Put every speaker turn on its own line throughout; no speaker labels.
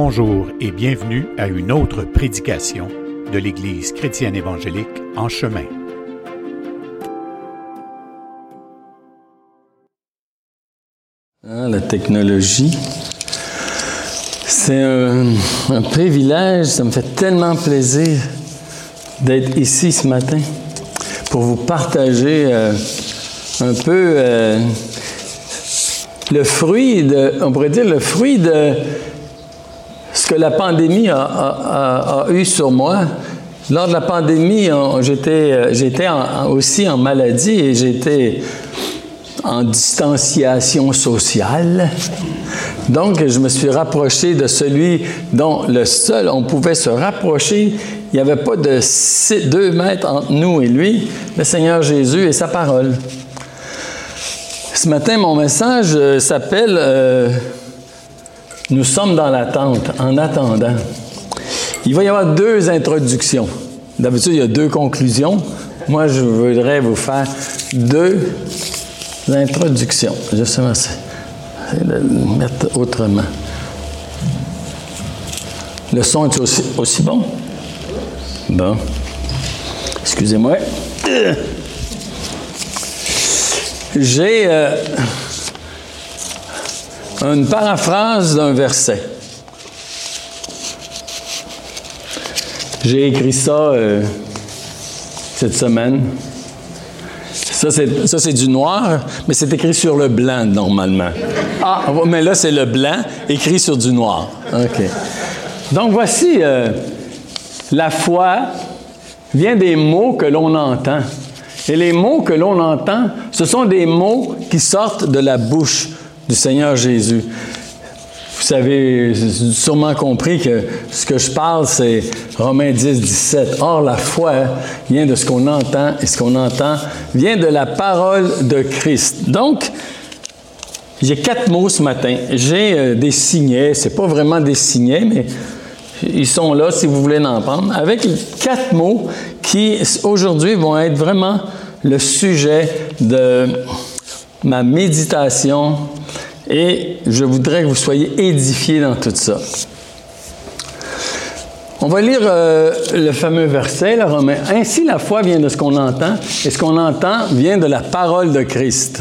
Bonjour et bienvenue à une autre prédication de l'Église chrétienne évangélique en chemin.
Hein, la technologie, c'est un, privilège, ça me fait tellement plaisir d'être ici ce matin pour vous partager euh, un peu euh, le fruit de, on pourrait dire le fruit de que la pandémie a, eu sur moi. Lors de la pandémie, j'étais euh, aussi en maladie et j'étais en distanciation sociale. Donc, je me suis rapproché de celui dont le seul on pouvait se rapprocher. Il n'y avait pas de deux mètres entre nous et lui, le Seigneur Jésus et sa parole. Ce matin, mon message euh, s'appelle euh, Nous sommes dans l'attente, en attendant. Il va y avoir deux introductions. D'habitude, il y a deux conclusions. Moi, je voudrais vous faire deux introductions. Justement, c'est de le mettre autrement. Le son est aussi, aussi bon? Bon. Excusez-moi. Euh. J'ai euh, une paraphrase d'un verset. J'ai écrit ça euh, cette semaine. Ça, c'est, du noir, mais c'est écrit sur le blanc normalement. Ah, mais là, c'est le blanc écrit sur du noir. OK. Donc, voici euh, la foi vient des mots que l'on entend. Et les mots que l'on entend, ce sont des mots qui sortent de la bouche du Seigneur Jésus. Vous avez sûrement compris que ce que je parle, c'est Romains 10, 17. Or, la foi vient de ce qu'on entend, et ce qu'on entend vient de la parole de Christ. Donc, j'ai quatre mots ce matin. J'ai euh, des signets, c'est pas vraiment des signets, mais ils sont là si vous voulez en prendre, avec quatre mots qui aujourd'hui vont être vraiment le sujet de ma méditation et je voudrais que vous soyez édifiés dans tout ça. On va lire euh, le fameux verset, le Romain. Ainsi, la foi vient de ce qu'on entend, et ce qu'on entend vient de la parole de Christ.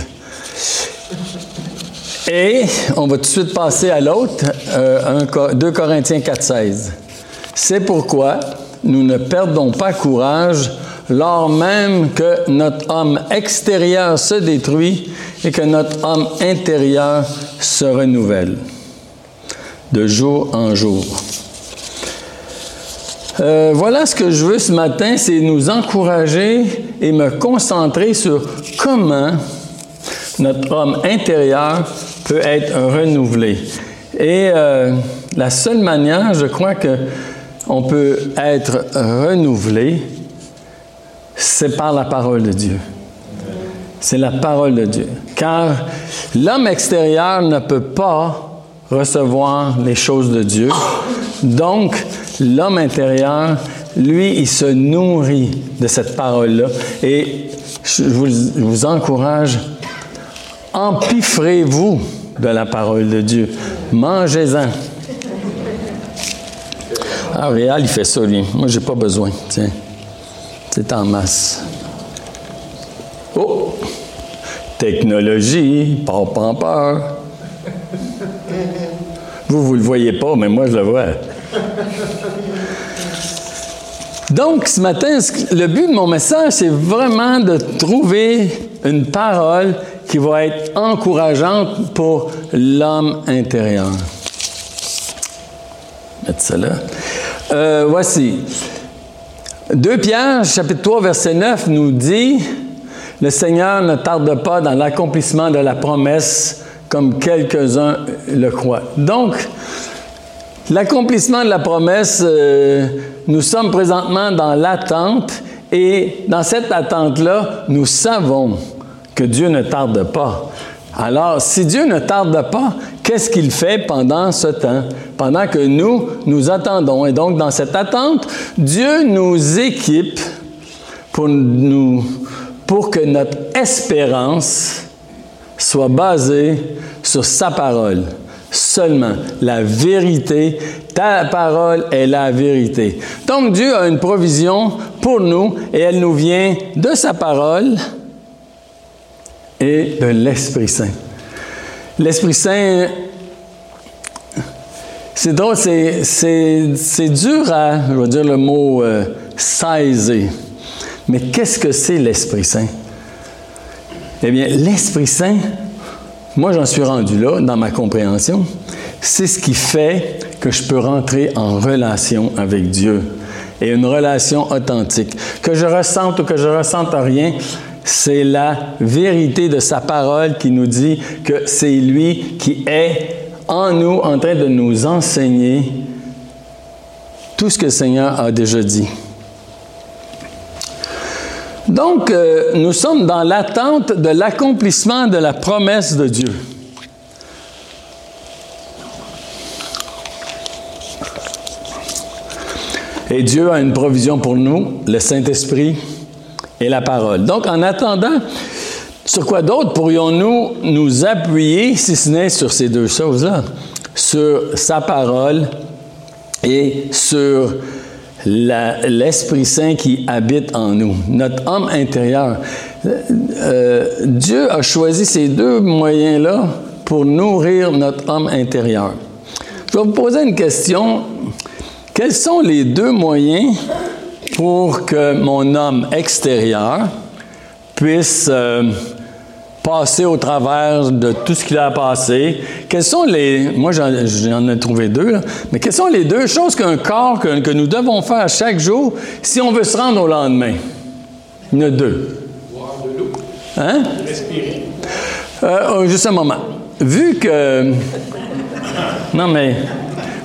Et on va tout de suite passer à l'autre, euh, un Co- 2 Corinthiens 4, 16. C'est pourquoi nous ne perdons pas courage lors même que notre homme extérieur se détruit et que notre homme intérieur se renouvelle de jour en jour. Euh, voilà ce que je veux ce matin, c'est nous encourager et me concentrer sur comment notre homme intérieur peut être renouvelé. Et euh, la seule manière, je crois que on peut être renouvelé, c'est par la parole de Dieu. C'est la parole de Dieu. Car l'homme extérieur ne peut pas recevoir les choses de Dieu. Donc, l'homme intérieur, lui, il se nourrit de cette parole-là. Et je vous, encourage, empiffrez-vous de la parole de Dieu. Mangez-en. Ah, Réal, il fait ça, lui. Moi, j'ai pas besoin. Tiens. C'est en masse. Oh! Technologie, pas pas peur. Vous, vous le voyez pas, mais moi, je le vois. Donc, ce matin, le but de mon message, c'est vraiment de trouver une parole qui va être encourageante pour l'homme intérieur. Mettre ça là. Euh, voici. 2 Pierre, chapitre 3, verset 9, nous dit Le Seigneur ne tarde pas dans l'accomplissement de la promesse, comme quelques-uns le croient. Donc, l'accomplissement de la promesse, euh, nous sommes présentement dans l'attente, et dans cette attente-là, nous savons que Dieu ne tarde pas. Alors, si Dieu ne tarde pas, qu'est-ce qu'il fait pendant ce temps? Pendant que nous, nous attendons. Et donc, dans cette attente, Dieu nous équipe pour, nous, pour que notre espérance soit basée sur sa parole. seulement. La vérité, ta parole est la vérité. Donc Dieu a une provision pour nous et elle nous vient de sa parole et de l'Esprit Saint. L'Esprit Saint, c'est drôle, c'est dur à, je vais dire le mot, euh, saisir. Mais qu'est-ce que c'est l'Esprit Saint? Eh bien, l'Esprit Saint, moi j'en suis rendu là dans ma compréhension, c'est ce qui fait que je peux rentrer en relation avec Dieu et une relation authentique. Que je ressente ou que je ressente rien, c'est la vérité de sa parole qui nous dit que c'est lui qui est en nous en train de nous enseigner tout ce que le Seigneur a déjà dit. Donc, euh, nous sommes dans l'attente de l'accomplissement de la promesse de Dieu. Et Dieu a une provision pour nous, le Saint-Esprit et la parole. Donc, en attendant, sur quoi d'autre pourrions-nous nous appuyer, si ce n'est sur ces deux choses-là, sur sa parole et sur l'Esprit Saint qui habite en nous, notre homme intérieur. Euh, Dieu a choisi ces deux moyens-là pour nourrir notre homme intérieur. Je vais vous poser une question. Quels sont les deux moyens pour que mon homme extérieur puisse euh, passer au travers de tout ce qu'il a passé. Quels sont les. Moi, j'en ai trouvé deux, mais quelles sont les deux choses qu'un corps, que, nous devons faire chaque jour si on veut se rendre au lendemain? Il y en a deux. Boire de l'eau. Hein? Respirer. Euh, oh, juste un moment. Vu que. Non, mais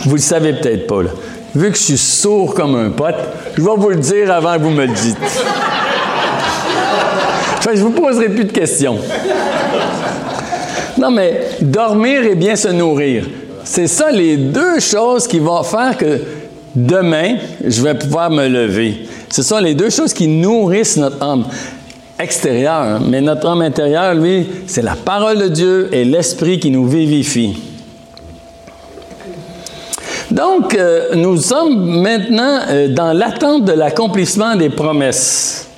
vous le savez peut-être pas, là. Vu que je suis sourd comme un pote, je vais vous le dire avant que vous me le dites. Je ne vous poserai plus de questions. Non, mais dormir et bien se nourrir. C'est ça les deux choses qui vont faire que demain, je vais pouvoir me lever. Ce sont les deux choses qui nourrissent notre âme extérieure. Mais notre âme intérieure, lui, c'est la parole de Dieu et l'esprit qui nous vivifie. Donc, euh, nous sommes maintenant euh, dans l'attente de l'accomplissement des promesses.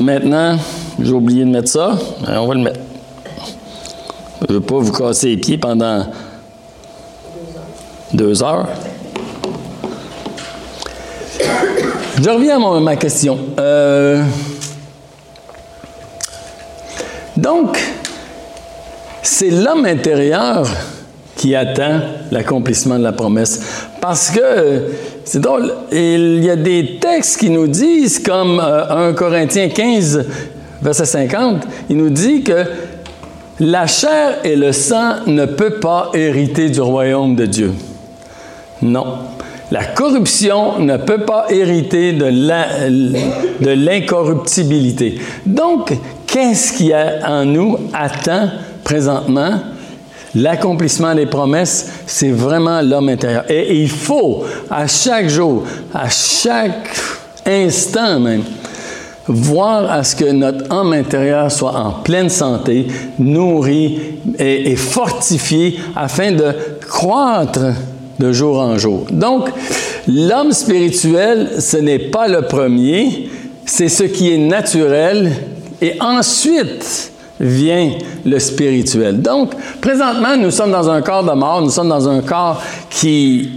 Maintenant, j'ai oublié de mettre ça. on va le mettre. Je ne veux pas vous casser les pieds pendant deux heures. Je reviens à ma question. Euh, donc, c'est l'homme intérieur qui attend l'accomplissement de la promesse. Parce que, c'est drôle, il y a des textes qui nous disent, comme 1 euh, Corinthiens 15, verset 50, il nous dit que la chair et le sang ne peuvent pas hériter du royaume de Dieu. Non. La corruption ne peut pas hériter de l'incorruptibilité. Donc, qu'est-ce qui en nous attend présentement? L'accomplissement des promesses, c'est vraiment l'homme intérieur. Et il faut, à chaque jour, à chaque instant même, voir à ce que notre homme intérieur soit en pleine santé, nourri et, fortifié afin de croître de jour en jour. Donc, l'homme spirituel, ce n'est pas le premier, c'est ce qui est naturel. Et ensuite, vient le spirituel. Donc, présentement, nous sommes dans un corps de mort, nous sommes dans un corps qui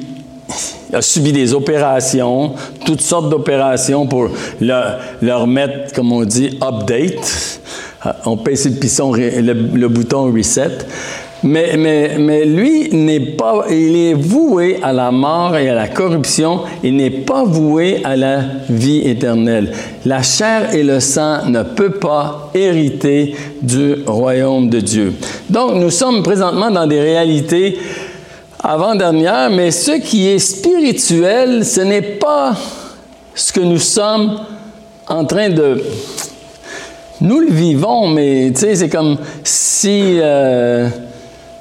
a subi des opérations, toutes sortes d'opérations pour le, leur mettre, comme on dit, update. On pèse le, piston, le bouton reset. Mais, mais, mais lui n'est pas, il est voué à la mort et à la corruption, il n'est pas voué à la vie éternelle. La chair et le sang ne peuvent pas hériter du royaume de Dieu. Donc nous sommes présentement dans des réalités avant-dernières, mais ce qui est spirituel, ce n'est pas ce que nous sommes en train de... Nous le vivons, mais tu sais, c'est comme si... Euh,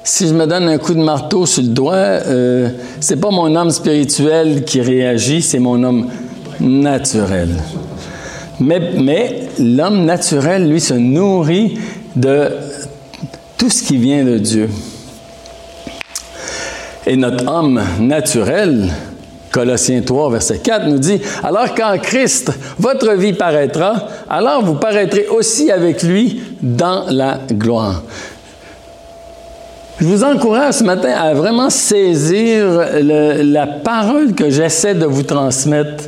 si je me donne un coup de marteau sur le doigt, euh, c'est pas mon homme spirituel qui réagit, c'est mon homme naturel. Mais, mais l'homme naturel, lui, se nourrit de tout ce qui vient de Dieu. Et notre homme naturel, Colossiens 3, verset 4 nous dit, Alors quand Christ, votre vie paraîtra, alors vous paraîtrez aussi avec lui dans la gloire. Je vous encourage ce matin à vraiment saisir la parole que j'essaie de vous transmettre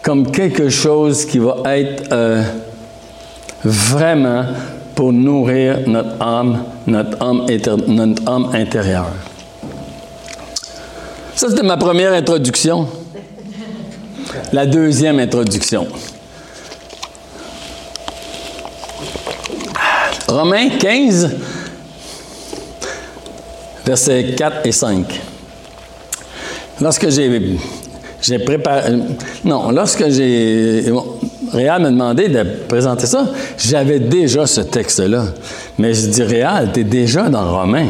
comme quelque chose qui va être euh, vraiment pour nourrir notre âme, notre âme, notre âme intérieure. Ça, c'était ma première introduction. La deuxième introduction. Romains 15, versets 4 et 5. Lorsque j'ai, préparé. Non, lorsque j'ai. Réal m'a demandé de présenter ça, j'avais déjà ce texte-là. Mais je dis, Réal, tu es déjà dans Romains.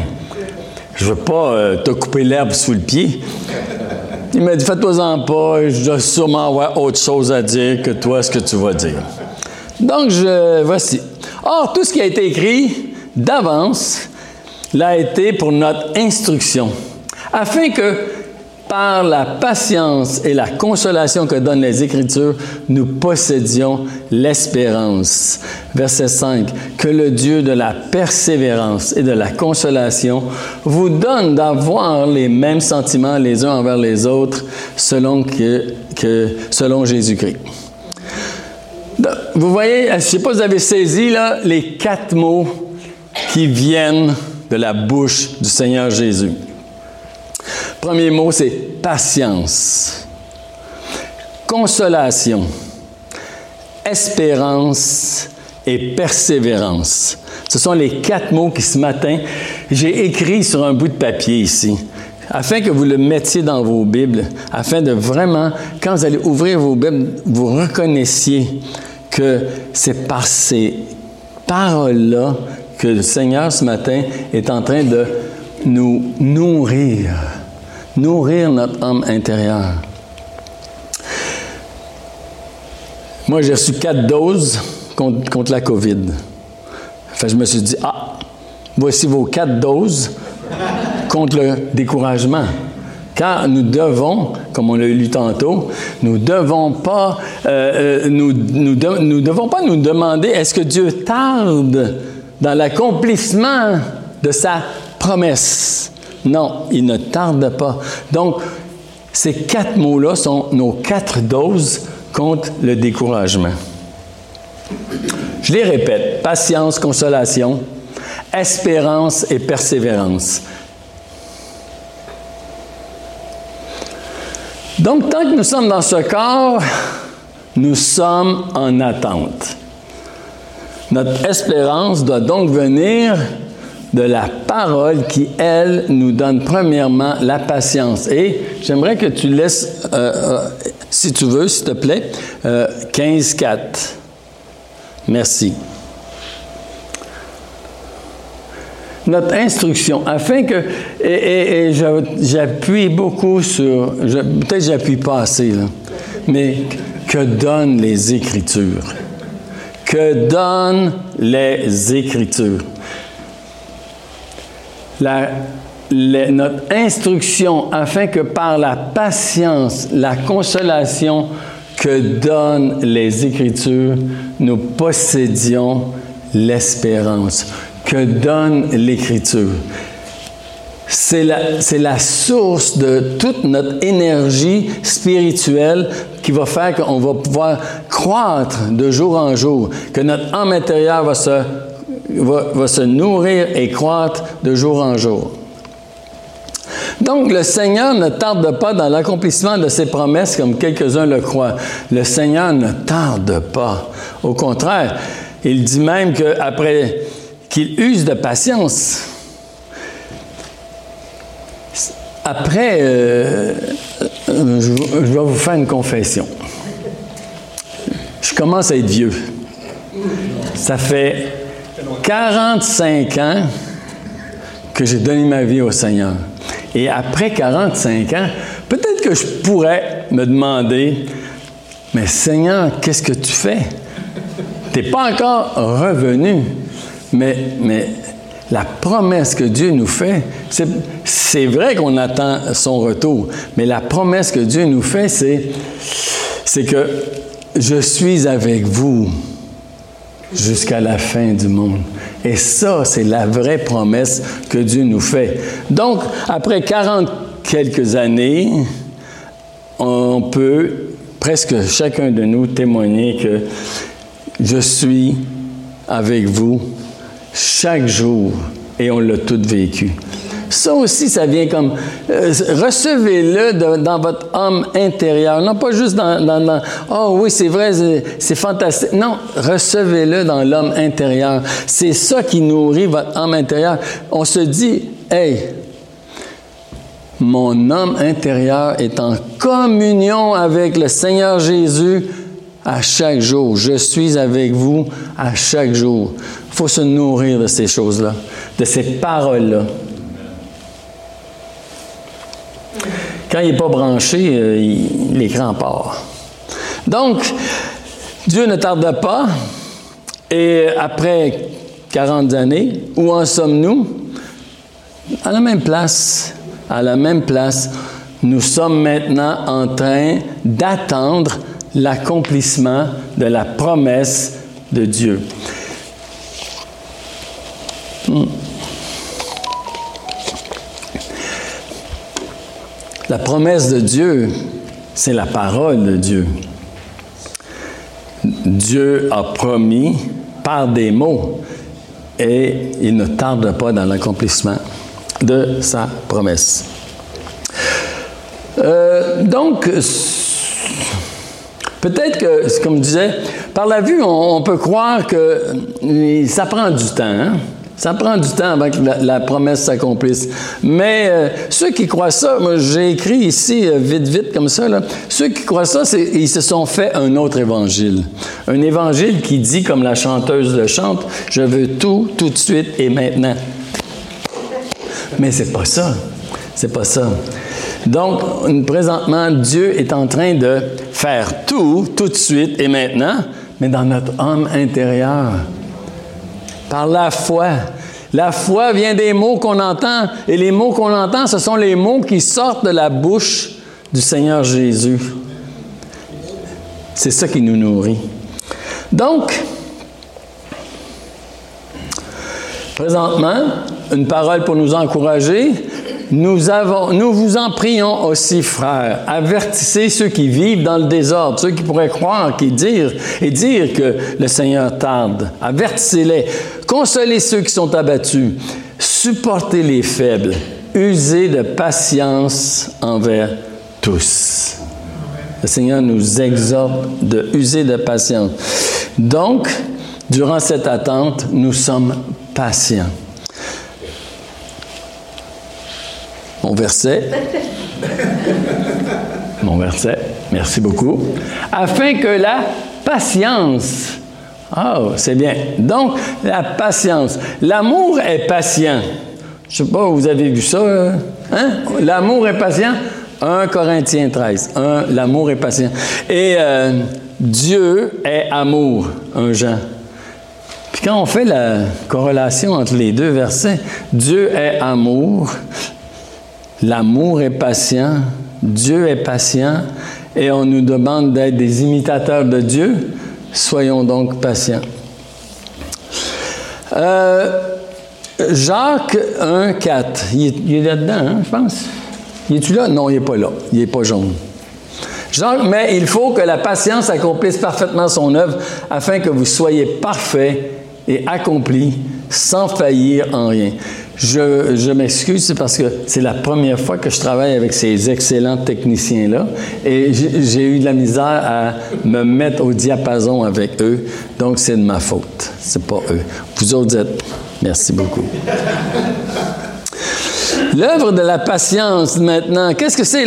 Je veux pas euh, te couper l'herbe sous le pied. Il m'a dit, fais-toi-en pas, je dois sûrement avoir autre chose à dire que toi, ce que tu vas dire. Donc, je, voici. Or, tout ce qui a été écrit d'avance l'a été pour notre instruction, afin que par la patience et la consolation que donnent les Écritures, nous possédions l'espérance. Verset 5. Que le Dieu de la persévérance et de la consolation vous donne d'avoir les mêmes sentiments les uns envers les autres selon, que, que selon Jésus-Christ. Vous voyez, je ne sais pas si vous avez saisi là, les quatre mots qui viennent de la bouche du Seigneur Jésus. Premier mot, c'est patience, consolation, espérance et persévérance. Ce sont les quatre mots qui ce matin, j'ai écrit sur un bout de papier ici, afin que vous le mettiez dans vos Bibles, afin de vraiment, quand vous allez ouvrir vos Bibles, vous reconnaissiez que c'est par ces paroles-là que le Seigneur ce matin est en train de nous nourrir nourrir notre âme intérieure. Moi, j'ai reçu quatre doses contre, la COVID. Enfin, je me suis dit, ah, voici vos quatre doses contre le découragement. Car nous devons, comme on l'a lu tantôt, nous devons euh, euh, nous, nous devons pas nous demander est-ce que Dieu tarde dans l'accomplissement de sa promesse. Non, il ne tarde pas. Donc, ces quatre mots-là sont nos quatre doses contre le découragement. Je les répète, patience, consolation, espérance et persévérance. Donc, tant que nous sommes dans ce corps, nous sommes en attente. Notre espérance doit donc venir de la parole qui, elle, nous donne premièrement la patience. Et j'aimerais que tu laisses, euh, euh, si tu veux, s'il te plaît, euh, 15.4. Merci. Notre instruction, afin que, et, j'appuie beaucoup sur, peut-être j'appuie pas assez, là, mais que donnent les Écritures? Que donnent les Écritures? notre instruction afin que par la patience, la consolation que donnent les Écritures, nous possédions l'espérance que donne l'Écriture? C'est la, source de toute notre énergie spirituelle qui va faire qu'on va pouvoir croître de jour en jour, que notre âme intérieure va se va, se nourrir et croître de jour en jour. Donc, le Seigneur ne tarde pas dans l'accomplissement de ses promesses comme quelques-uns le croient. Le Seigneur ne tarde pas. Au contraire, il dit même qu'après qu'il use de patience, après, euh, je, vais vous faire une confession. Je commence à être vieux. Ça fait 45 ans que j'ai donné ma vie au Seigneur. Et après 45 ans, peut-être que je pourrais me demander, mais Seigneur, qu'est-ce que tu fais? Tu n'es pas encore revenu. Mais, mais la promesse que Dieu nous fait, c'est vrai qu'on attend son retour, mais la promesse que Dieu nous fait, c'est que je suis avec vous jusqu'à la fin du monde. Et ça, c'est la vraie promesse que Dieu nous fait. Donc, après 40 quelques années, on peut presque chacun de nous témoigner que je suis avec vous chaque jour et on l'a tout vécu. Ça aussi, ça vient comme euh, recevez-le dans votre âme intérieure, non pas juste dans, dans, oh oui c'est vrai c'est fantastique. Non, recevez-le dans l'homme intérieur. C'est ça qui nourrit votre âme intérieure. On se dit, hey, mon âme intérieure est en communion avec le Seigneur Jésus à chaque jour. Je suis avec vous à chaque jour. Il faut se nourrir de ces choses-là, de ces paroles-là. Quand il n'est pas branché, euh, l'écran part. Donc, Dieu ne tarde pas, et après 40 années, où en sommes-nous? À la même place. À la même place. Nous sommes maintenant en train d'attendre l'accomplissement de la promesse de Dieu. Hmm. La promesse de Dieu, c'est la parole de Dieu. Dieu a promis par des mots et il ne tarde pas dans l'accomplissement de sa promesse. Euh, donc, peut-être que, comme je disais, par la vue, on, peut croire que ça prend du temps. Hein? Ça prend du temps avant que la, promesse s'accomplisse. Mais euh, ceux qui croient ça, moi j'ai écrit ici euh, vite, vite comme ça, ceux qui croient ça, ils se sont fait un autre évangile. Un évangile qui dit, comme la chanteuse le chante, je veux tout, tout de suite et maintenant. Mais c'est pas ça. C'est pas ça. Donc, présentement, Dieu est en train de faire tout, tout de suite et maintenant, mais dans notre âme intérieure par la foi. La foi vient des mots qu'on entend, et les mots qu'on entend, ce sont les mots qui sortent de la bouche du Seigneur Jésus. C'est ça qui nous nourrit. Donc, présentement, une parole pour nous encourager, nous, avons, nous vous en prions aussi, frères, avertissez ceux qui vivent dans le désordre, ceux qui pourraient croire dire, et dire que le Seigneur tarde. Avertissez-les. Consolez ceux qui sont abattus. Supportez les faibles. Usez de patience envers tous. Le Seigneur nous exhorte de user de patience. Donc, durant cette attente, nous sommes patients. Mon verset. Mon verset. Merci beaucoup. Afin que la patience. Oh, c'est bien. Donc, la patience. L'amour est patient. Je ne sais pas, vous avez vu ça? Euh, hein? L'amour est patient? 1 Corinthiens 13. L'amour est patient. Et euh, Dieu est amour, un Jean. Puis quand on fait la corrélation entre les deux versets, Dieu est amour, L'amour est patient, Dieu est patient, et on nous demande d'être des imitateurs de Dieu. Soyons donc patients. Euh, Jacques 1, 4. Il est, là-dedans, hein, je pense. Il est-tu là? Non, il n'est pas là. Il n'est pas jaune. Jacques, mais il faut que la patience accomplisse parfaitement son œuvre afin que vous soyez parfaits et accomplis sans faillir en rien. Je, m'excuse, c'est parce que c'est la première fois que je travaille avec ces excellents techniciens-là et j'ai eu de la misère à me mettre au diapason avec eux, donc c'est de ma faute. C'est pas eux. Vous autres êtes. Merci beaucoup. L'œuvre de la patience maintenant, qu'est-ce que c'est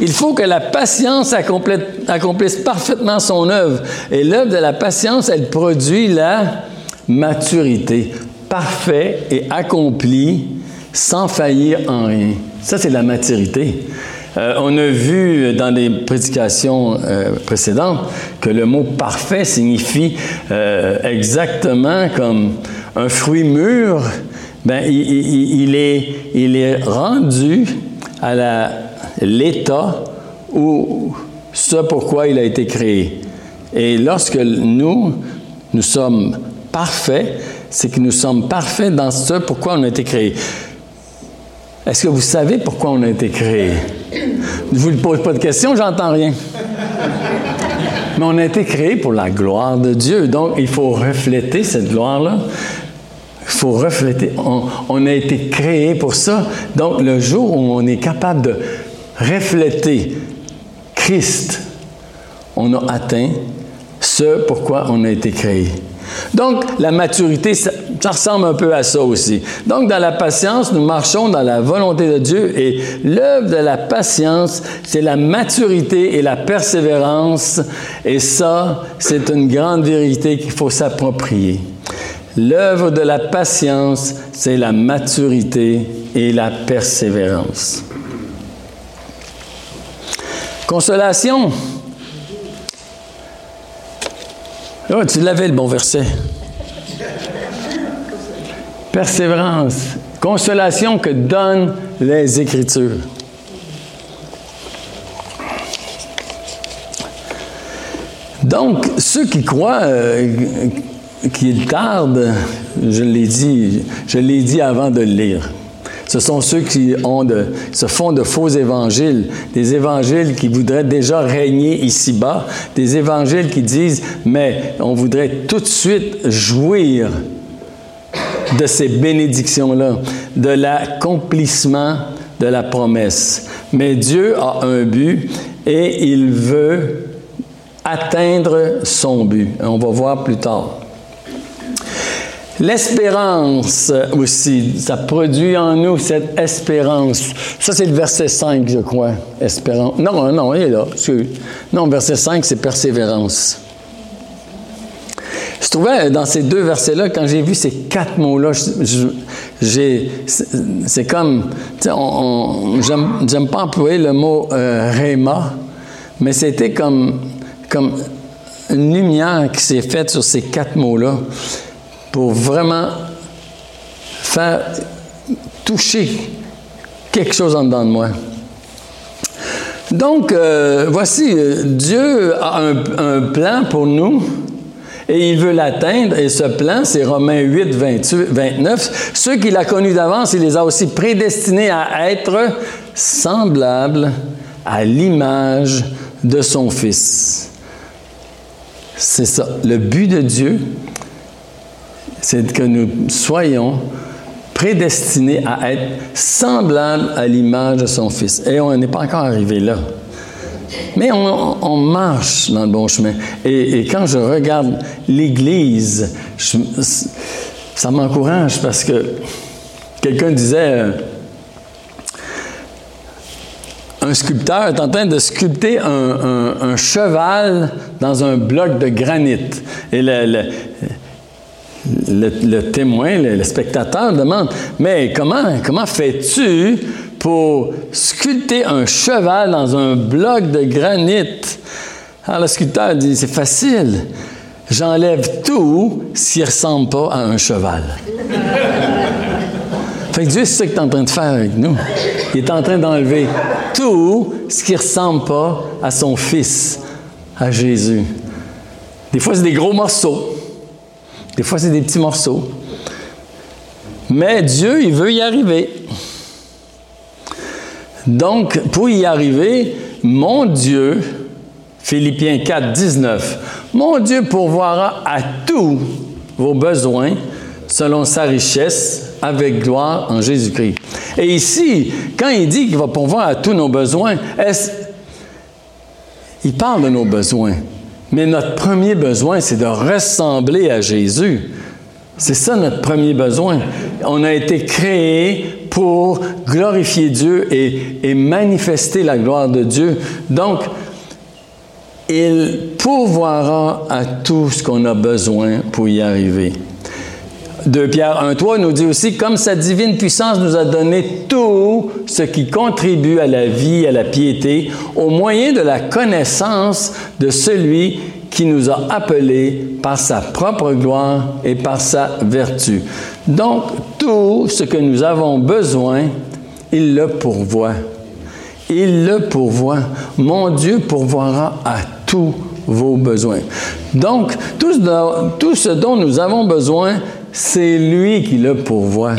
il faut que la patience accomplisse parfaitement son œuvre. Et l'œuvre de la patience, elle produit la maturité parfait et accompli sans faillir en rien. Ça, c'est la maturité. Euh, on a vu dans les prédications euh, précédentes que le mot parfait signifie euh, exactement comme un fruit mûr ben, il, est, il est rendu à l'état où ce pourquoi il a été créé. Et lorsque nous, nous sommes parfaits, c'est que nous sommes parfaits dans ce pourquoi on a été créé. Est-ce que vous savez pourquoi on a été créé? Je ne vous pose pas de questions, j'entends rien. Mais on a été créé pour la gloire de Dieu. Donc, il faut refléter cette gloire-là. Il faut refléter. On, on, a été créé pour ça. Donc, le jour où on est capable de refléter Christ, on a atteint ce pourquoi on a été créé. Donc, la maturité, ça, ressemble un peu à ça aussi. Donc, dans la patience, nous marchons dans la volonté de Dieu et l'œuvre de la patience, c'est la maturité et la persévérance. Et ça, c'est une grande vérité qu'il faut s'approprier. L'œuvre de la patience, c'est la maturité et la persévérance. Consolation. Oh, tu l'avais le bon verset. Persévérance, consolation que donnent les Écritures. Donc, ceux qui croient euh, qu'il tarde, je l'ai dit, je l'ai dit avant de le lire. Ce sont ceux qui ont de, se font de faux évangiles, des évangiles qui voudraient déjà régner ici-bas, des évangiles qui disent, mais on voudrait tout de suite jouir de ces bénédictions-là, de l'accomplissement de la promesse. Mais Dieu a un but et il veut atteindre son but. On va voir plus tard. L'espérance aussi, ça produit en nous cette espérance. Ça, c'est le verset 5, je crois. Espérance. Non, non, il est là. Non, verset 5, c'est persévérance. Je trouvais dans ces deux versets-là, quand j'ai vu ces quatre mots-là, c'est comme, j'aime pas employer le mot euh, réma, mais c'était comme, comme une lumière qui s'est faite sur ces quatre mots-là pour vraiment faire toucher quelque chose en dedans de moi. Donc, euh, voici, euh, Dieu a un, plan pour nous et il veut l'atteindre. Et ce plan, c'est Romains 8, 29. Ceux qu'il a connus d'avance, il les a aussi prédestinés à être semblables à l'image de son Fils. C'est ça. Le but de Dieu, c'est que nous soyons prédestinés à être semblables à l'image de son Fils. Et on n'est pas encore arrivé là. Mais on, marche dans le bon chemin. Et, quand je regarde l'Église, ça m'encourage parce que quelqu'un disait, euh, un sculpteur est en train de sculpter un, cheval dans un bloc de granit. Et le, le, témoin, le, spectateur demande, mais comment, comment fais-tu pour sculpter un cheval dans un bloc de granit? Alors le sculpteur dit, c'est facile, j'enlève tout s'il ne ressemble pas à un cheval. fait que Dieu, c'est ce qu'il est en train de faire avec nous. Il est en train d'enlever tout ce qui ne ressemble pas à son Fils, à Jésus. Des fois, c'est des gros morceaux. Des fois, c'est des petits morceaux. Mais Dieu, il veut y arriver. Donc, pour y arriver, mon Dieu, Philippiens 4, 19, mon Dieu pourvoira à tous vos besoins selon sa richesse avec gloire en Jésus-Christ. Et ici, quand il dit qu'il va pourvoir à tous nos besoins, il parle de nos besoins. Mais notre premier besoin, c'est de ressembler à Jésus. C'est ça notre premier besoin. On a été créé pour glorifier Dieu et, manifester la gloire de Dieu. Donc, il pourvoira à tout ce qu'on a besoin pour y arriver. 2 Pierre 1.3 nous dit aussi, comme sa divine puissance nous a donné tout ce qui contribue à la vie, à la piété, au moyen de la connaissance de celui qui nous a appelés par sa propre gloire et par sa vertu. Donc, tout ce que nous avons besoin, il le pourvoit. Il le pourvoit. Mon Dieu pourvoira à tous vos besoins. Donc, tout ce, dont nous avons besoin, c'est lui qui le pourvoit.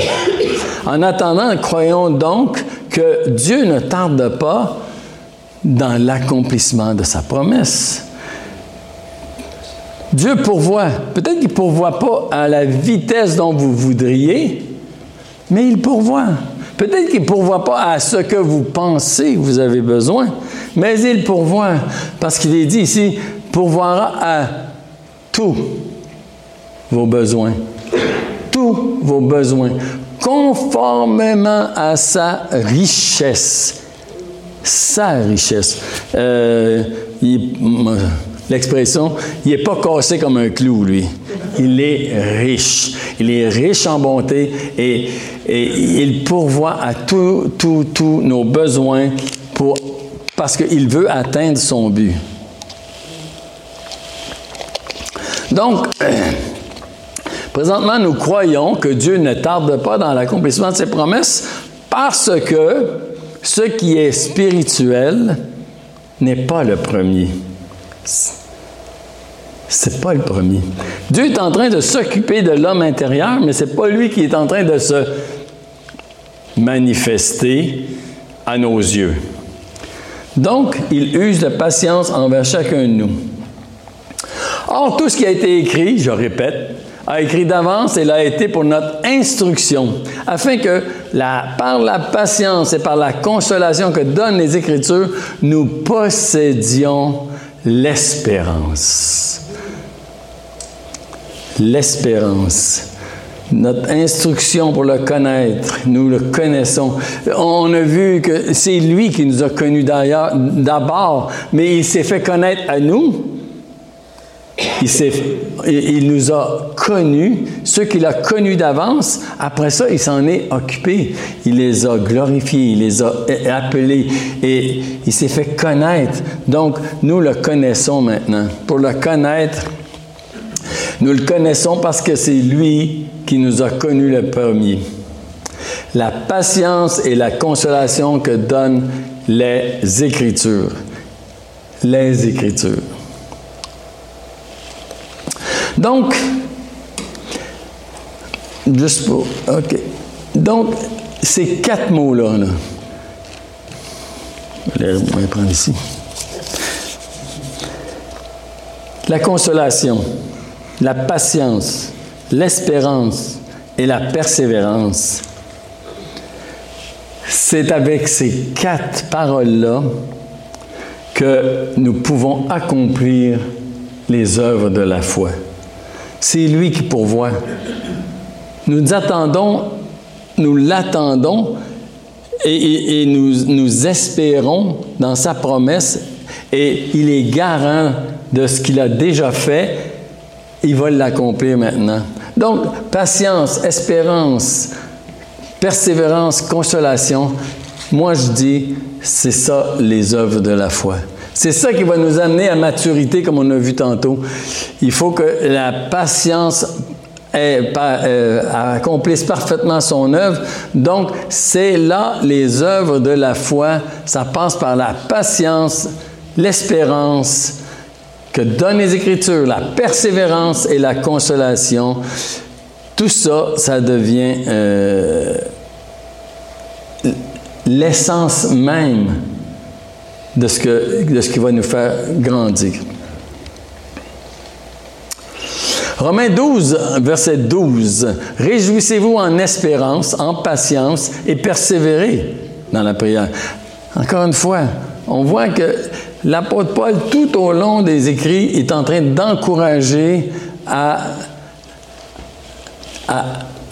En attendant, croyons donc que Dieu ne tarde pas dans l'accomplissement de sa promesse. Dieu pourvoit. Peut-être qu'il ne pourvoit pas à la vitesse dont vous voudriez, mais il pourvoit. Peut-être qu'il ne pourvoit pas à ce que vous pensez que vous avez besoin, mais il pourvoit. Parce qu'il est dit ici, pourvoira à tous vos besoins. Tous vos besoins. Conformément à sa richesse. Sa richesse. Euh, L'expression, il n'est pas cassé comme un clou, lui. Il est riche. Il est riche en bonté et, il pourvoit à tous nos besoins pour, parce qu'il veut atteindre son but. Donc, présentement, nous croyons que Dieu ne tarde pas dans l'accomplissement de ses promesses parce que ce qui est spirituel n'est pas le premier. C'est pas le premier. Dieu est en train de s'occuper de l'homme intérieur, mais c'est pas lui qui est en train de se manifester à nos yeux. Donc, il use de patience envers chacun de nous. Or, tout ce qui a été écrit, je répète, a écrit d'avance et l'a été pour notre instruction, afin que par la patience et par la consolation que donnent les Écritures, nous possédions l'espérance. L'espérance. Notre instruction pour le connaître, nous le connaissons. On a vu que c'est lui qui nous a connus d'abord, mais il s'est fait connaître à nous. Il, il, nous a connus, ceux qu'il a connus d'avance. Après ça, il s'en est occupé. Il les a glorifiés, il les a appelés et il s'est fait connaître. Donc, nous le connaissons maintenant. Pour le connaître, nous le connaissons parce que c'est lui qui nous a connus le premier. La patience et la consolation que donnent les Écritures. Les Écritures. Donc, juste pour. OK. Donc, ces quatre mots-là, vais prendre ici. La consolation, la patience, l'espérance et la persévérance. C'est avec ces quatre paroles-là que nous pouvons accomplir les œuvres de la foi. C'est lui qui pourvoit. Nous attendons, nous l'attendons et, nous, nous espérons dans sa promesse et il est garant de ce qu'il a déjà fait. Il va l'accomplir maintenant. Donc, patience, espérance, persévérance, consolation. Moi, je dis, c'est ça les œuvres de la foi. C'est ça qui va nous amener à maturité, comme on a vu tantôt. Il faut que la patience euh, accomplisse parfaitement son œuvre. Donc, c'est là les œuvres de la foi. Ça passe par la patience, l'espérance que donnent les Écritures, la persévérance et la consolation. Tout ça, ça devient euh, l'essence même de ce, que, de ce qui va nous faire grandir. Romains 12, verset 12. Réjouissez-vous en espérance, en patience et persévérez dans la prière. Encore une fois, on voit que l'apôtre Paul, tout au long des écrits, est en train d'encourager à, à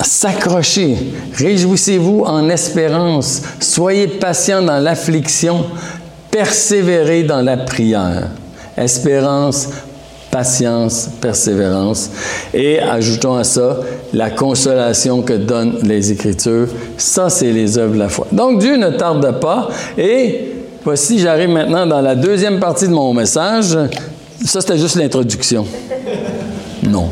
s'accrocher. Réjouissez-vous en espérance. Soyez patients dans l'affliction persévérer dans la prière. Espérance, patience, persévérance. Et ajoutons à ça la consolation que donnent les Écritures. Ça, c'est les œuvres de la foi. Donc Dieu ne tarde pas. Et voici, j'arrive maintenant dans la deuxième partie de mon message. Ça, c'était juste l'introduction. Non.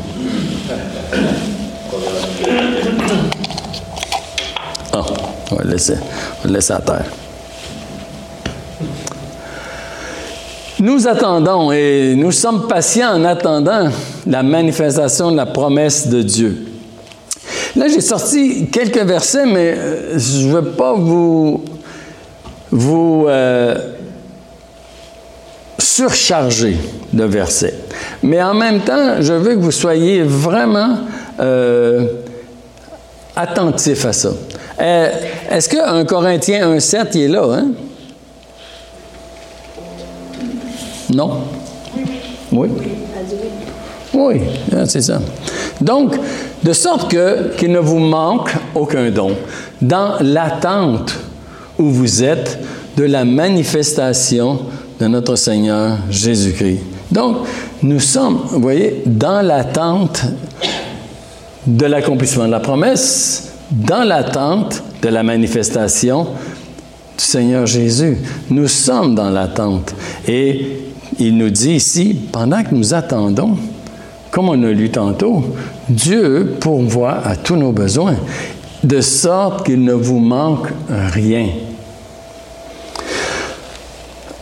Ah, on va le laisser, on va laisser à terre. Nous attendons et nous sommes patients en attendant la manifestation de la promesse de Dieu. Là, j'ai sorti quelques versets, mais euh, je ne veux pas vous, euh, surcharger de versets. Mais en même temps, je veux que vous soyez vraiment euh, attentifs à ça. Est-ce que 1 Corinthiens 1,7, il est là, hein? Non? Oui? Oui, ah, c'est ça. Donc, de sorte que qu'il ne vous manque aucun don dans l'attente où vous êtes de la manifestation de notre Seigneur Jésus-Christ. Donc, nous sommes, vous voyez, dans l'attente de l'accomplissement de la promesse, dans l'attente de la manifestation du Seigneur Jésus. Nous sommes dans l'attente. Et il nous dit ici, pendant que nous attendons, comme on a lu tantôt, Dieu pourvoit à tous nos besoins, de sorte qu'il ne vous manque rien.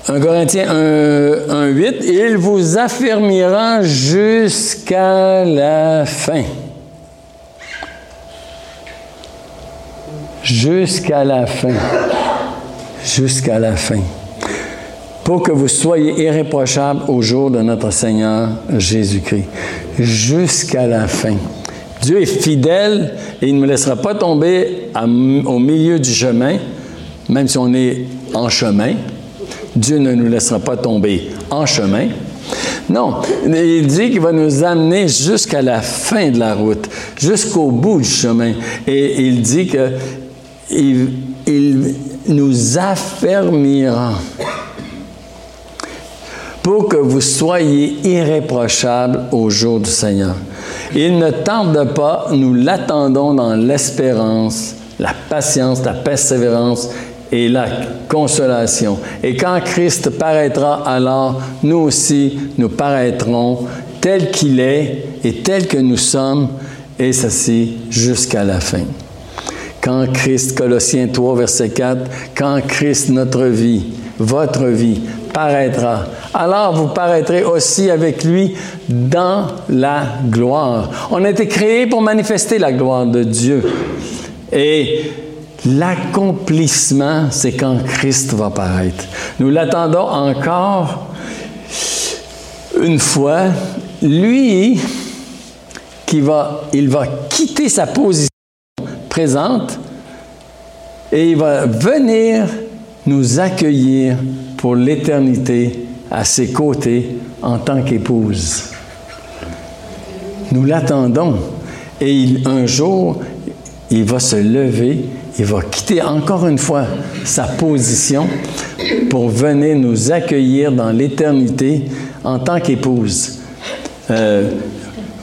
1 Corinthiens 1, 8, il vous affirmera jusqu'à la fin. Jusqu'à la fin. Jusqu'à la fin pour que vous soyez irréprochables au jour de notre Seigneur Jésus-Christ, jusqu'à la fin. Dieu est fidèle et il ne me laissera pas tomber au milieu du chemin, même si on est en chemin. Dieu ne nous laissera pas tomber en chemin. Non, il dit qu'il va nous amener jusqu'à la fin de la route, jusqu'au bout du chemin. Et il dit qu'il il nous affermira pour que vous soyez irréprochables au jour du Seigneur. Il ne tarde pas, nous l'attendons dans l'espérance, la patience, la persévérance et la consolation. Et quand Christ paraîtra, alors nous aussi, nous paraîtrons tel qu'il est et tel que nous sommes, et ceci jusqu'à la fin. Quand Christ, Colossiens 3, verset 4, quand Christ, notre vie, votre vie, paraîtra, alors vous paraîtrez aussi avec lui dans la gloire. On a été créé pour manifester la gloire de Dieu. Et l'accomplissement, c'est quand Christ va paraître. Nous l'attendons encore une fois. Lui, qui va, il va quitter sa position présente et il va venir nous accueillir pour l'éternité à ses côtés en tant qu'épouse. Nous l'attendons et un jour, il va se lever, il va quitter encore une fois sa position pour venir nous accueillir dans l'éternité en tant qu'épouse. Euh,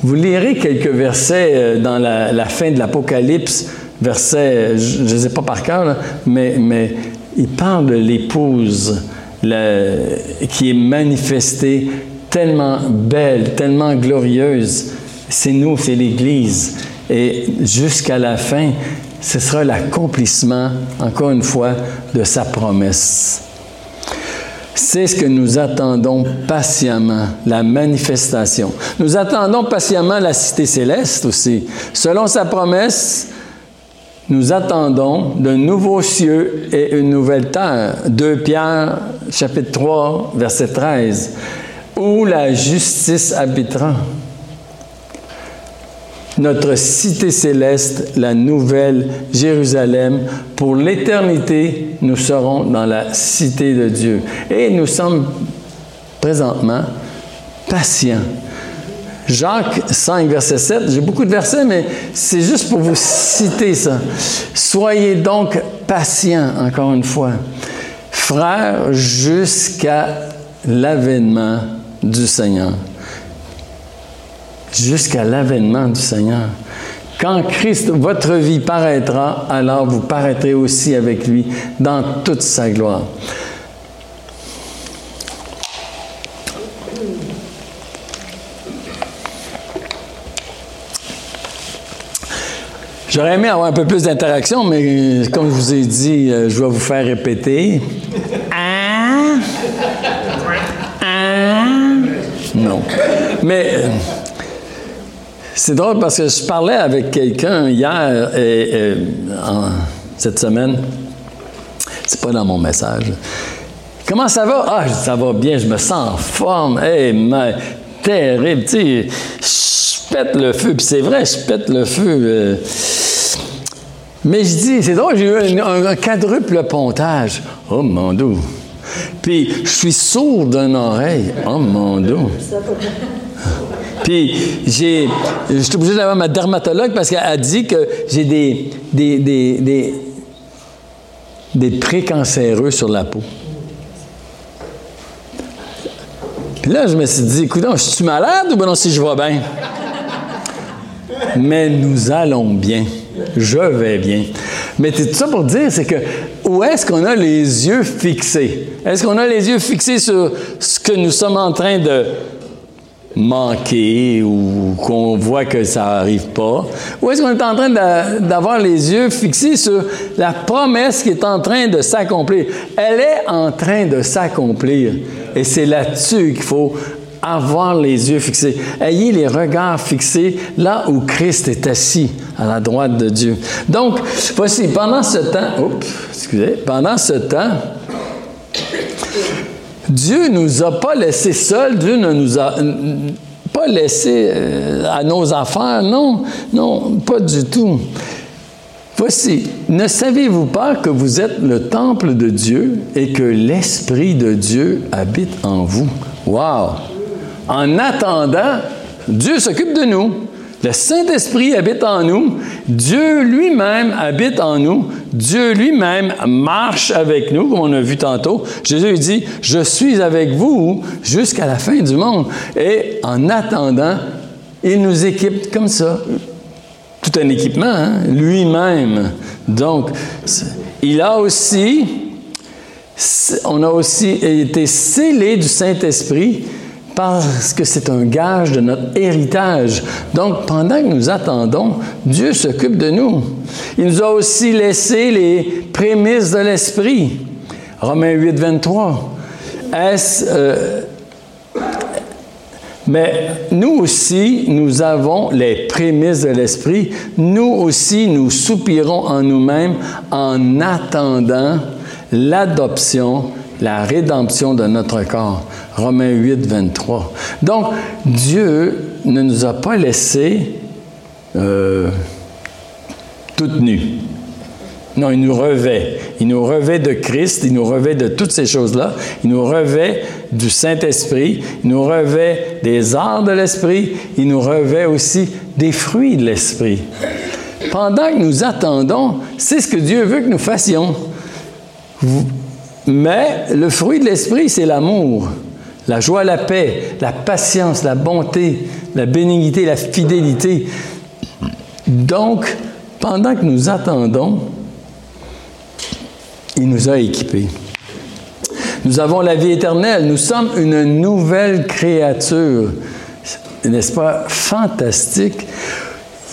vous lirez quelques versets euh, dans la, fin de l'Apocalypse, versets, je ne sais pas par cœur, mais il parle de l'épouse qui est manifestée tellement belle, tellement glorieuse. C'est nous, c'est l'Église. Et jusqu'à la fin, ce sera l'accomplissement, encore une fois, de sa promesse. C'est ce que nous attendons patiemment, la manifestation. Nous attendons patiemment la cité céleste aussi. Selon sa promesse, nous attendons de nouveaux cieux et une nouvelle terre. 2 Pierre, chapitre 3, verset 13, où la justice habitera? Notre cité céleste, la nouvelle Jérusalem, pour l'éternité, nous serons dans la cité de Dieu. Et nous sommes présentement patients Jacques 5, verset 7. J'ai beaucoup de versets, mais c'est juste pour vous citer ça. Soyez donc patients, encore une fois, frères, jusqu'à l'avènement du Seigneur. Jusqu'à l'avènement du Seigneur. Quand Christ, votre vie paraîtra, alors vous paraîtrez aussi avec lui dans toute sa gloire. J'aurais aimé avoir un peu plus d'interaction, mais comme je vous ai dit, euh, je vais vous faire répéter. Hein? Hein? Non. Mais euh, c'est drôle parce que je parlais avec quelqu'un hier et, cette semaine. C'est pas dans mon message. Comment ça va? Ah, ça va bien, je me sens en forme. Hey, mais terrible. Tu sais, je pète le feu. Puis c'est vrai, je pète le feu. Euh, mais je dis, c'est drôle, j'ai eu un, quadruple pontage. Oh mon Dieu. Puis je suis sourd d'une oreille. Oh mon Dieu. Puis j'ai, je suis obligé d'avoir ma dermatologue parce qu'elle a dit que j'ai des, des, des, des, des précancéreux sur la peau. Puis là, je me suis dit, écoute, je suis malade ou ben non, si je vais bien? Mais nous allons bien je vais bien. Mais tout ça pour dire, c'est que où est-ce qu'on a les yeux fixés? Est-ce qu'on a les yeux fixés sur ce que nous sommes en train de manquer ou qu'on voit que ça n'arrive pas? Ou est-ce qu'on est en train d'avoir les yeux fixés sur la promesse qui est en train de s'accomplir? Elle est en train de s'accomplir. Et c'est là-dessus qu'il faut avoir les yeux fixés. Ayez les regards fixés là où Christ est assis, à la droite de Dieu. Donc, voici, pendant ce temps, oups, excusez, pendant ce temps, Dieu ne nous a pas laissés seuls, Dieu ne nous a pas laissés euh, à nos affaires, non, non, pas du tout. Voici, ne savez-vous pas que vous êtes le temple de Dieu et que l'Esprit de Dieu habite en vous? Wow! En attendant, Dieu s'occupe de nous. Le Saint-Esprit habite en nous. Dieu lui-même habite en nous. Dieu lui-même marche avec nous, comme on a vu tantôt. Jésus dit, je suis avec vous jusqu'à la fin du monde. Et en attendant, il nous équipe comme ça. Tout un équipement, hein? lui-même. Donc, il a aussi, on a aussi été scellé du Saint-Esprit parce que c'est un gage de notre héritage. Donc, pendant que nous attendons, Dieu s'occupe de nous. Il nous a aussi laissé les prémices de l'Esprit. Romains 8, 23. Est-ce... Euh, mais nous aussi, nous avons les prémices de l'Esprit. Nous aussi, nous soupirons en nous-mêmes en attendant l'adoption, la rédemption de notre corps. Romains 8, 23. Donc, Dieu ne nous a pas laissés euh, toutes nues. Non, il nous revêt. Il nous revêt de Christ, il nous revêt de toutes ces choses-là. Il nous revêt du Saint-Esprit, il nous revêt des arts de l'Esprit, il nous revêt aussi des fruits de l'Esprit. Pendant que nous attendons, c'est ce que Dieu veut que nous fassions. Mais le fruit de l'Esprit, c'est l'amour la joie, la paix, la patience, la bonté, la bénignité, la fidélité. Donc, pendant que nous attendons, il nous a équipés. Nous avons la vie éternelle, nous sommes une nouvelle créature. N'est-ce pas fantastique?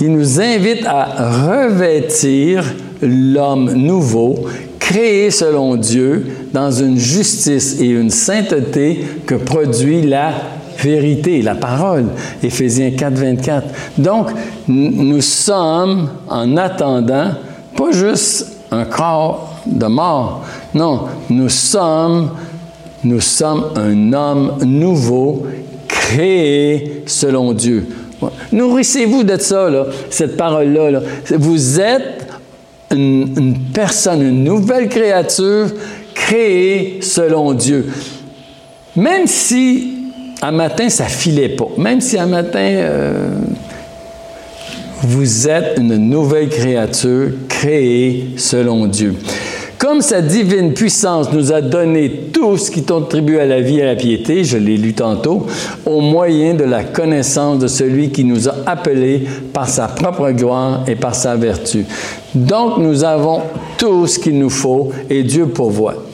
Il nous invite à revêtir l'homme nouveau créé selon Dieu dans une justice et une sainteté que produit la vérité, la parole. Éphésiens 4, 24. Donc, nous sommes en attendant pas juste un corps de mort. Non, nous sommes, nous sommes un homme nouveau créé selon Dieu. Nourrissez-vous de ça, là, cette parole-là. Là. Vous êtes une, personne, une nouvelle créature créée selon Dieu. Même si un matin ça filait pas, même si un matin euh, vous êtes une nouvelle créature créée selon Dieu. Comme sa divine puissance nous a donné tout ce qui contribue à la vie et à la piété, je l'ai lu tantôt, au moyen de la connaissance de celui qui nous a appelés par sa propre gloire et par sa vertu. Donc nous avons tout ce qu'il nous faut et Dieu pourvoit.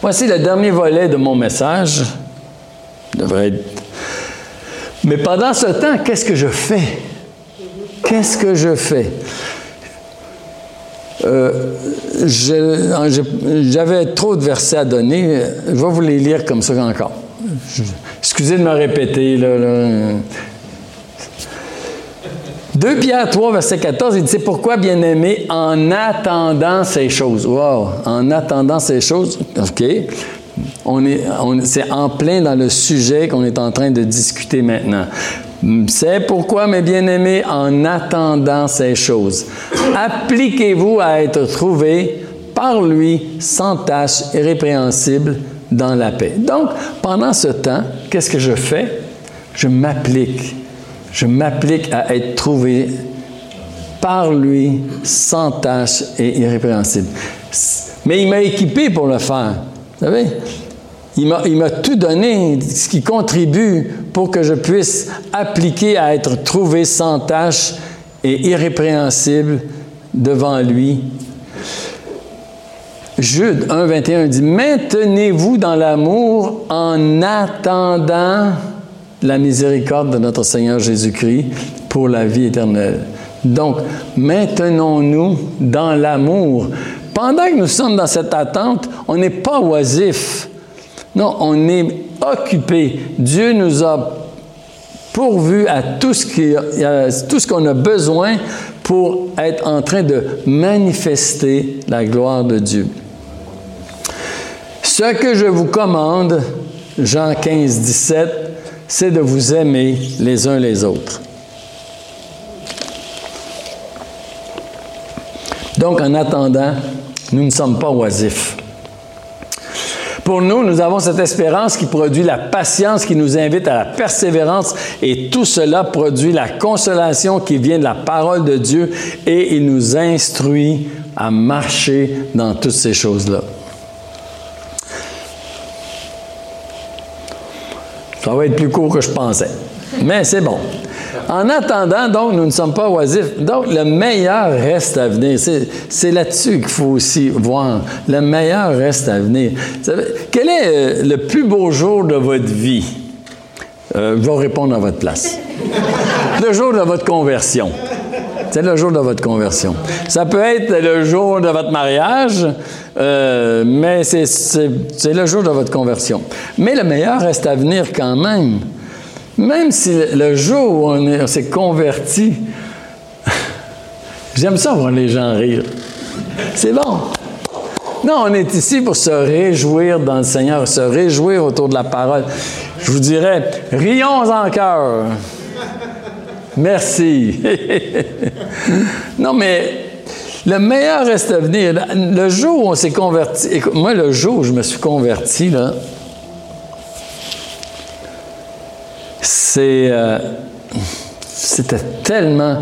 Voici le dernier volet de mon message. Mais pendant ce temps, qu'est-ce que je fais? qu'est-ce que je fais? Euh, j'avais trop de versets à donner. Je vais vous les lire comme ça encore. excusez de me répéter. Là, 2 Pierre 3, verset 14, il dit C'est pourquoi, bien-aimé, en attendant ces choses. Wow! En attendant ces choses, OK. On est, c'est en plein dans le sujet qu'on est en train de discuter maintenant. C'est pourquoi, mes bien-aimés, en attendant ces choses, appliquez-vous à être trouvés par lui sans tâche, irrépréhensible dans la paix. Donc, pendant ce temps, qu'est-ce que je fais? Je m'applique. Je m'applique à être trouvé par lui sans tâche et irrépréhensible. Mais il m'a équipé pour le faire. Vous savez? Il m'a tout donné, ce qui contribue pour que je puisse appliquer à être trouvé sans tâche et irrépréhensible devant lui. Jude 1, 21 dit Maintenez-vous dans l'amour en attendant la miséricorde de notre Seigneur Jésus-Christ pour la vie éternelle. Donc, maintenons-nous dans l'amour. Pendant que nous sommes dans cette attente, on n'est pas oisif. Non, on est occupé. Dieu nous a pourvu à tout ce qu'on a besoin pour être en train de manifester la gloire de Dieu. Ce que je vous commande, Jean 15, 17, c'est de vous aimer les uns les autres. Donc, en attendant, nous ne sommes pas oisifs. Pour nous, nous avons cette espérance qui produit la patience, qui nous invite à la persévérance, et tout cela produit la consolation qui vient de la parole de Dieu, et il nous instruit à marcher dans toutes ces choses-là. Ça va être plus court que je pensais, mais c'est bon. En attendant, donc, nous ne sommes pas oisifs. Donc, le meilleur reste à venir. C'est là-dessus qu'il faut aussi voir. Le meilleur reste à venir. quel est euh, le plus beau jour de votre vie? Euh, je vais répondre à votre place. le jour de votre conversion. C'est le jour de votre conversion. Ça peut être le jour de votre mariage, euh, mais c'est le jour de votre conversion. Mais le meilleur reste à venir quand même. Même si le jour où on, s'est converti, j'aime ça voir les gens rire. C'est bon. Non, on est ici pour se réjouir dans le Seigneur, se réjouir autour de la parole. Je vous dirais, rions en cœur. Merci. non, mais le meilleur reste à venir. Le jour où on s'est converti, moi, le jour où je me suis converti, là, Euh, c'était tellement.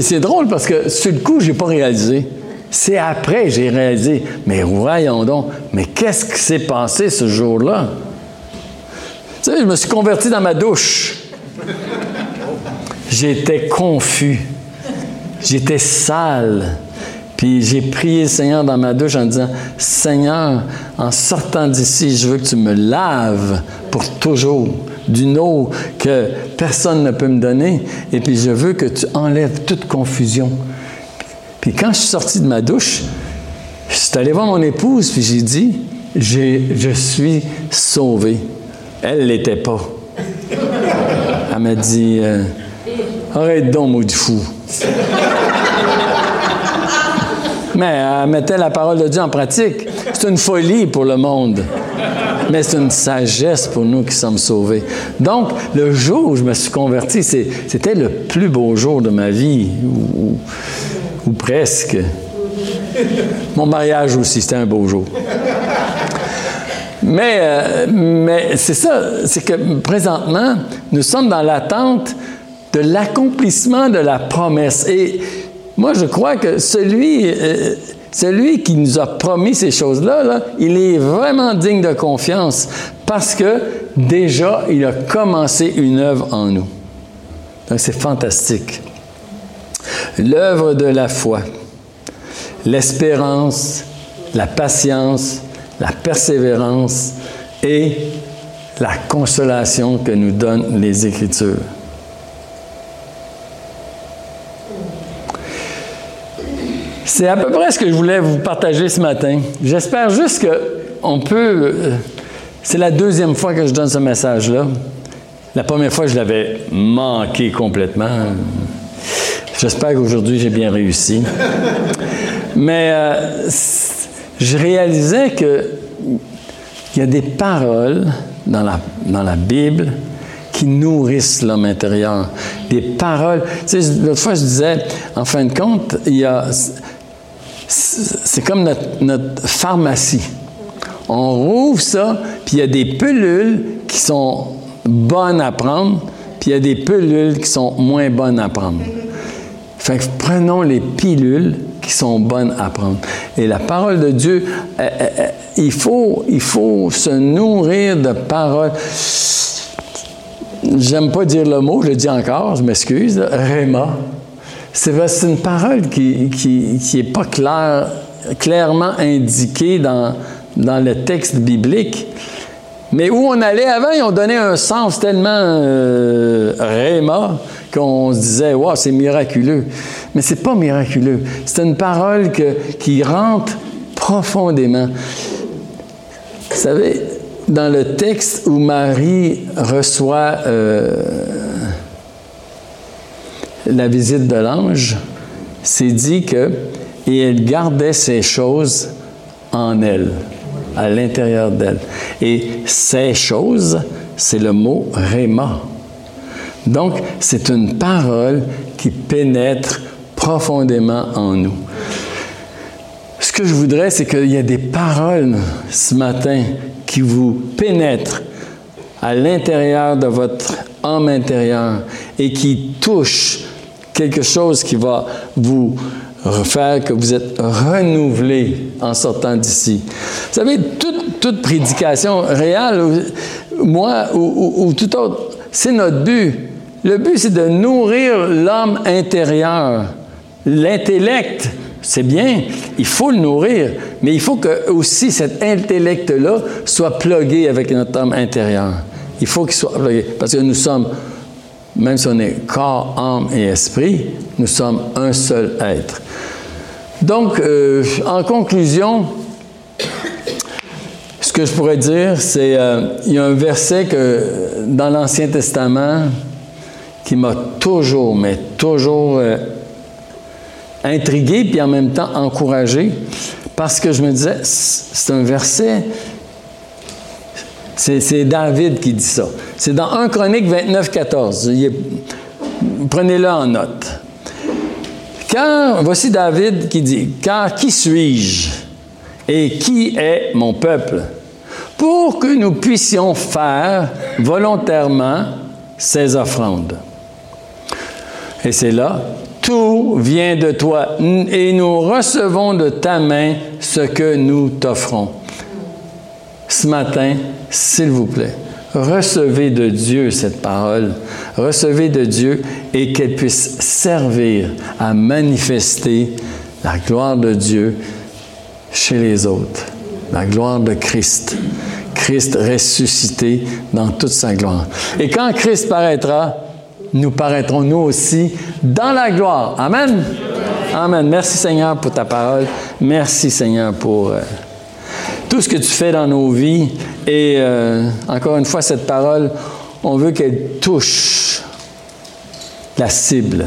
C'est drôle parce que sur le coup, je n'ai pas réalisé. C'est après que j'ai réalisé. Mais voyons donc, mais qu'est-ce qui s'est passé ce jour-là? Tu sais, je me suis converti dans ma douche. J'étais confus. J'étais sale. Puis j'ai prié le Seigneur dans ma douche en disant, Seigneur, en sortant d'ici, je veux que tu me laves pour toujours d'une eau que personne ne peut me donner, et puis je veux que tu enlèves toute confusion. Puis quand je suis sorti de ma douche, je suis allé voir mon épouse, puis j'ai dit, je suis sauvé. Elle ne l'était pas. Elle m'a dit, euh, arrête donc, du fou. Mais elle mettait la parole de Dieu en pratique. C'est une folie pour le monde mais c'est une sagesse pour nous qui sommes sauvés. Donc, le jour où je me suis converti, c'était le plus beau jour de ma vie, ou, presque. Mon mariage aussi, c'était un beau jour. Mais, euh, mais c'est ça, c'est que présentement, nous sommes dans l'attente de l'accomplissement de la promesse. Et moi, je crois que celui, euh, celui qui nous a promis ces choses-là, il est vraiment digne de confiance parce que déjà, il a commencé une œuvre en nous. Donc, c'est fantastique. L'œuvre de la foi, l'espérance, la patience, la persévérance et la consolation que nous donnent les Écritures. C'est à peu près ce que je voulais vous partager ce matin. J'espère juste qu'on peut... Euh, c'est la deuxième fois que je donne ce message-là. La première fois, je l'avais manqué complètement. J'espère qu'aujourd'hui, j'ai bien réussi. Mais euh, je réalisais qu'il y a des paroles dans la, dans la Bible qui nourrissent l'homme intérieur. Des paroles. Tu sais, l'autre fois, je disais, en fin de compte, il y a. C'est comme notre, pharmacie. On rouvre ça, puis il y a des pilules qui sont bonnes à prendre, puis il y a des pilules qui sont moins bonnes à prendre. Fait que prenons les pilules qui sont bonnes à prendre. Et la parole de Dieu, euh, euh, euh, il, faut, il faut se nourrir de paroles. J'aime pas dire le mot, je le dis encore, je m'excuse, Réma. C'est une parole qui n'est qui, pas claire, clairement indiquée dans, dans le texte biblique. Mais où on allait avant, ils ont donné un sens tellement euh, qu'on se disait, wow, c'est miraculeux. Mais c'est pas miraculeux. C'est une parole qui rentre profondément. Vous savez, dans le texte où Marie reçoit euh, la visite de l'ange, c'est dit que et elle gardait ces choses en elle, à l'intérieur d'elle. Et ces choses, c'est le mot réma. Donc, c'est une parole qui pénètre profondément en nous. Ce que je voudrais, c'est qu'il y ait des paroles ce matin qui vous pénètre à l'intérieur de votre âme intérieure et qui touche quelque chose qui va vous faire que vous êtes renouvelé en sortant d'ici. Vous savez, toute, prédication réelle, moi ou, ou tout autre, c'est notre but. Le but, c'est de nourrir l'homme intérieur. L'intellect, c'est bien, il faut le nourrir, mais il faut que aussi cet intellect-là soit plugué avec notre âme intérieure. Il faut qu'il soit plugué, parce que nous sommes, même si on est corps, âme et esprit, nous sommes un seul être. Donc, euh, en conclusion, ce que je pourrais dire, c'est euh, il y a un verset que dans l'Ancien Testament qui m'a toujours, mais toujours euh, intrigué, puis en même temps encouragé, parce que je me disais, c'est un verset, c'est David qui dit ça. C'est dans 1 Chronique 29, 14. Prenez-le en note. Car, voici David qui dit, Car qui suis-je et qui est mon peuple pour que nous puissions faire volontairement ces offrandes? Et c'est là tout vient de toi et nous recevons de ta main ce que nous t'offrons. Ce matin, s'il vous plaît, recevez de Dieu cette parole, recevez de Dieu et qu'elle puisse servir à manifester la gloire de Dieu chez les autres, la gloire de Christ. Christ ressuscité dans toute sa gloire. Et quand Christ paraîtra, nous paraîtrons nous aussi dans la gloire. Amen. Amen. Merci Seigneur pour ta parole. Merci Seigneur pour euh, tout ce que tu fais dans nos vies. Et euh, encore une fois, cette parole, on veut qu'elle touche la cible.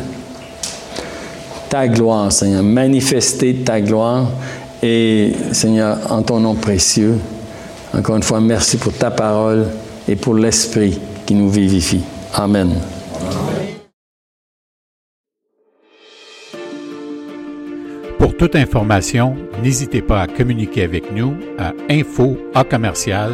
Ta gloire, Seigneur. Manifester ta gloire. Et Seigneur, en ton nom précieux, encore une fois, merci pour ta parole et pour l'Esprit qui nous vivifie. Amen.
Toute information, n'hésitez pas à communiquer avec nous à info à commercial.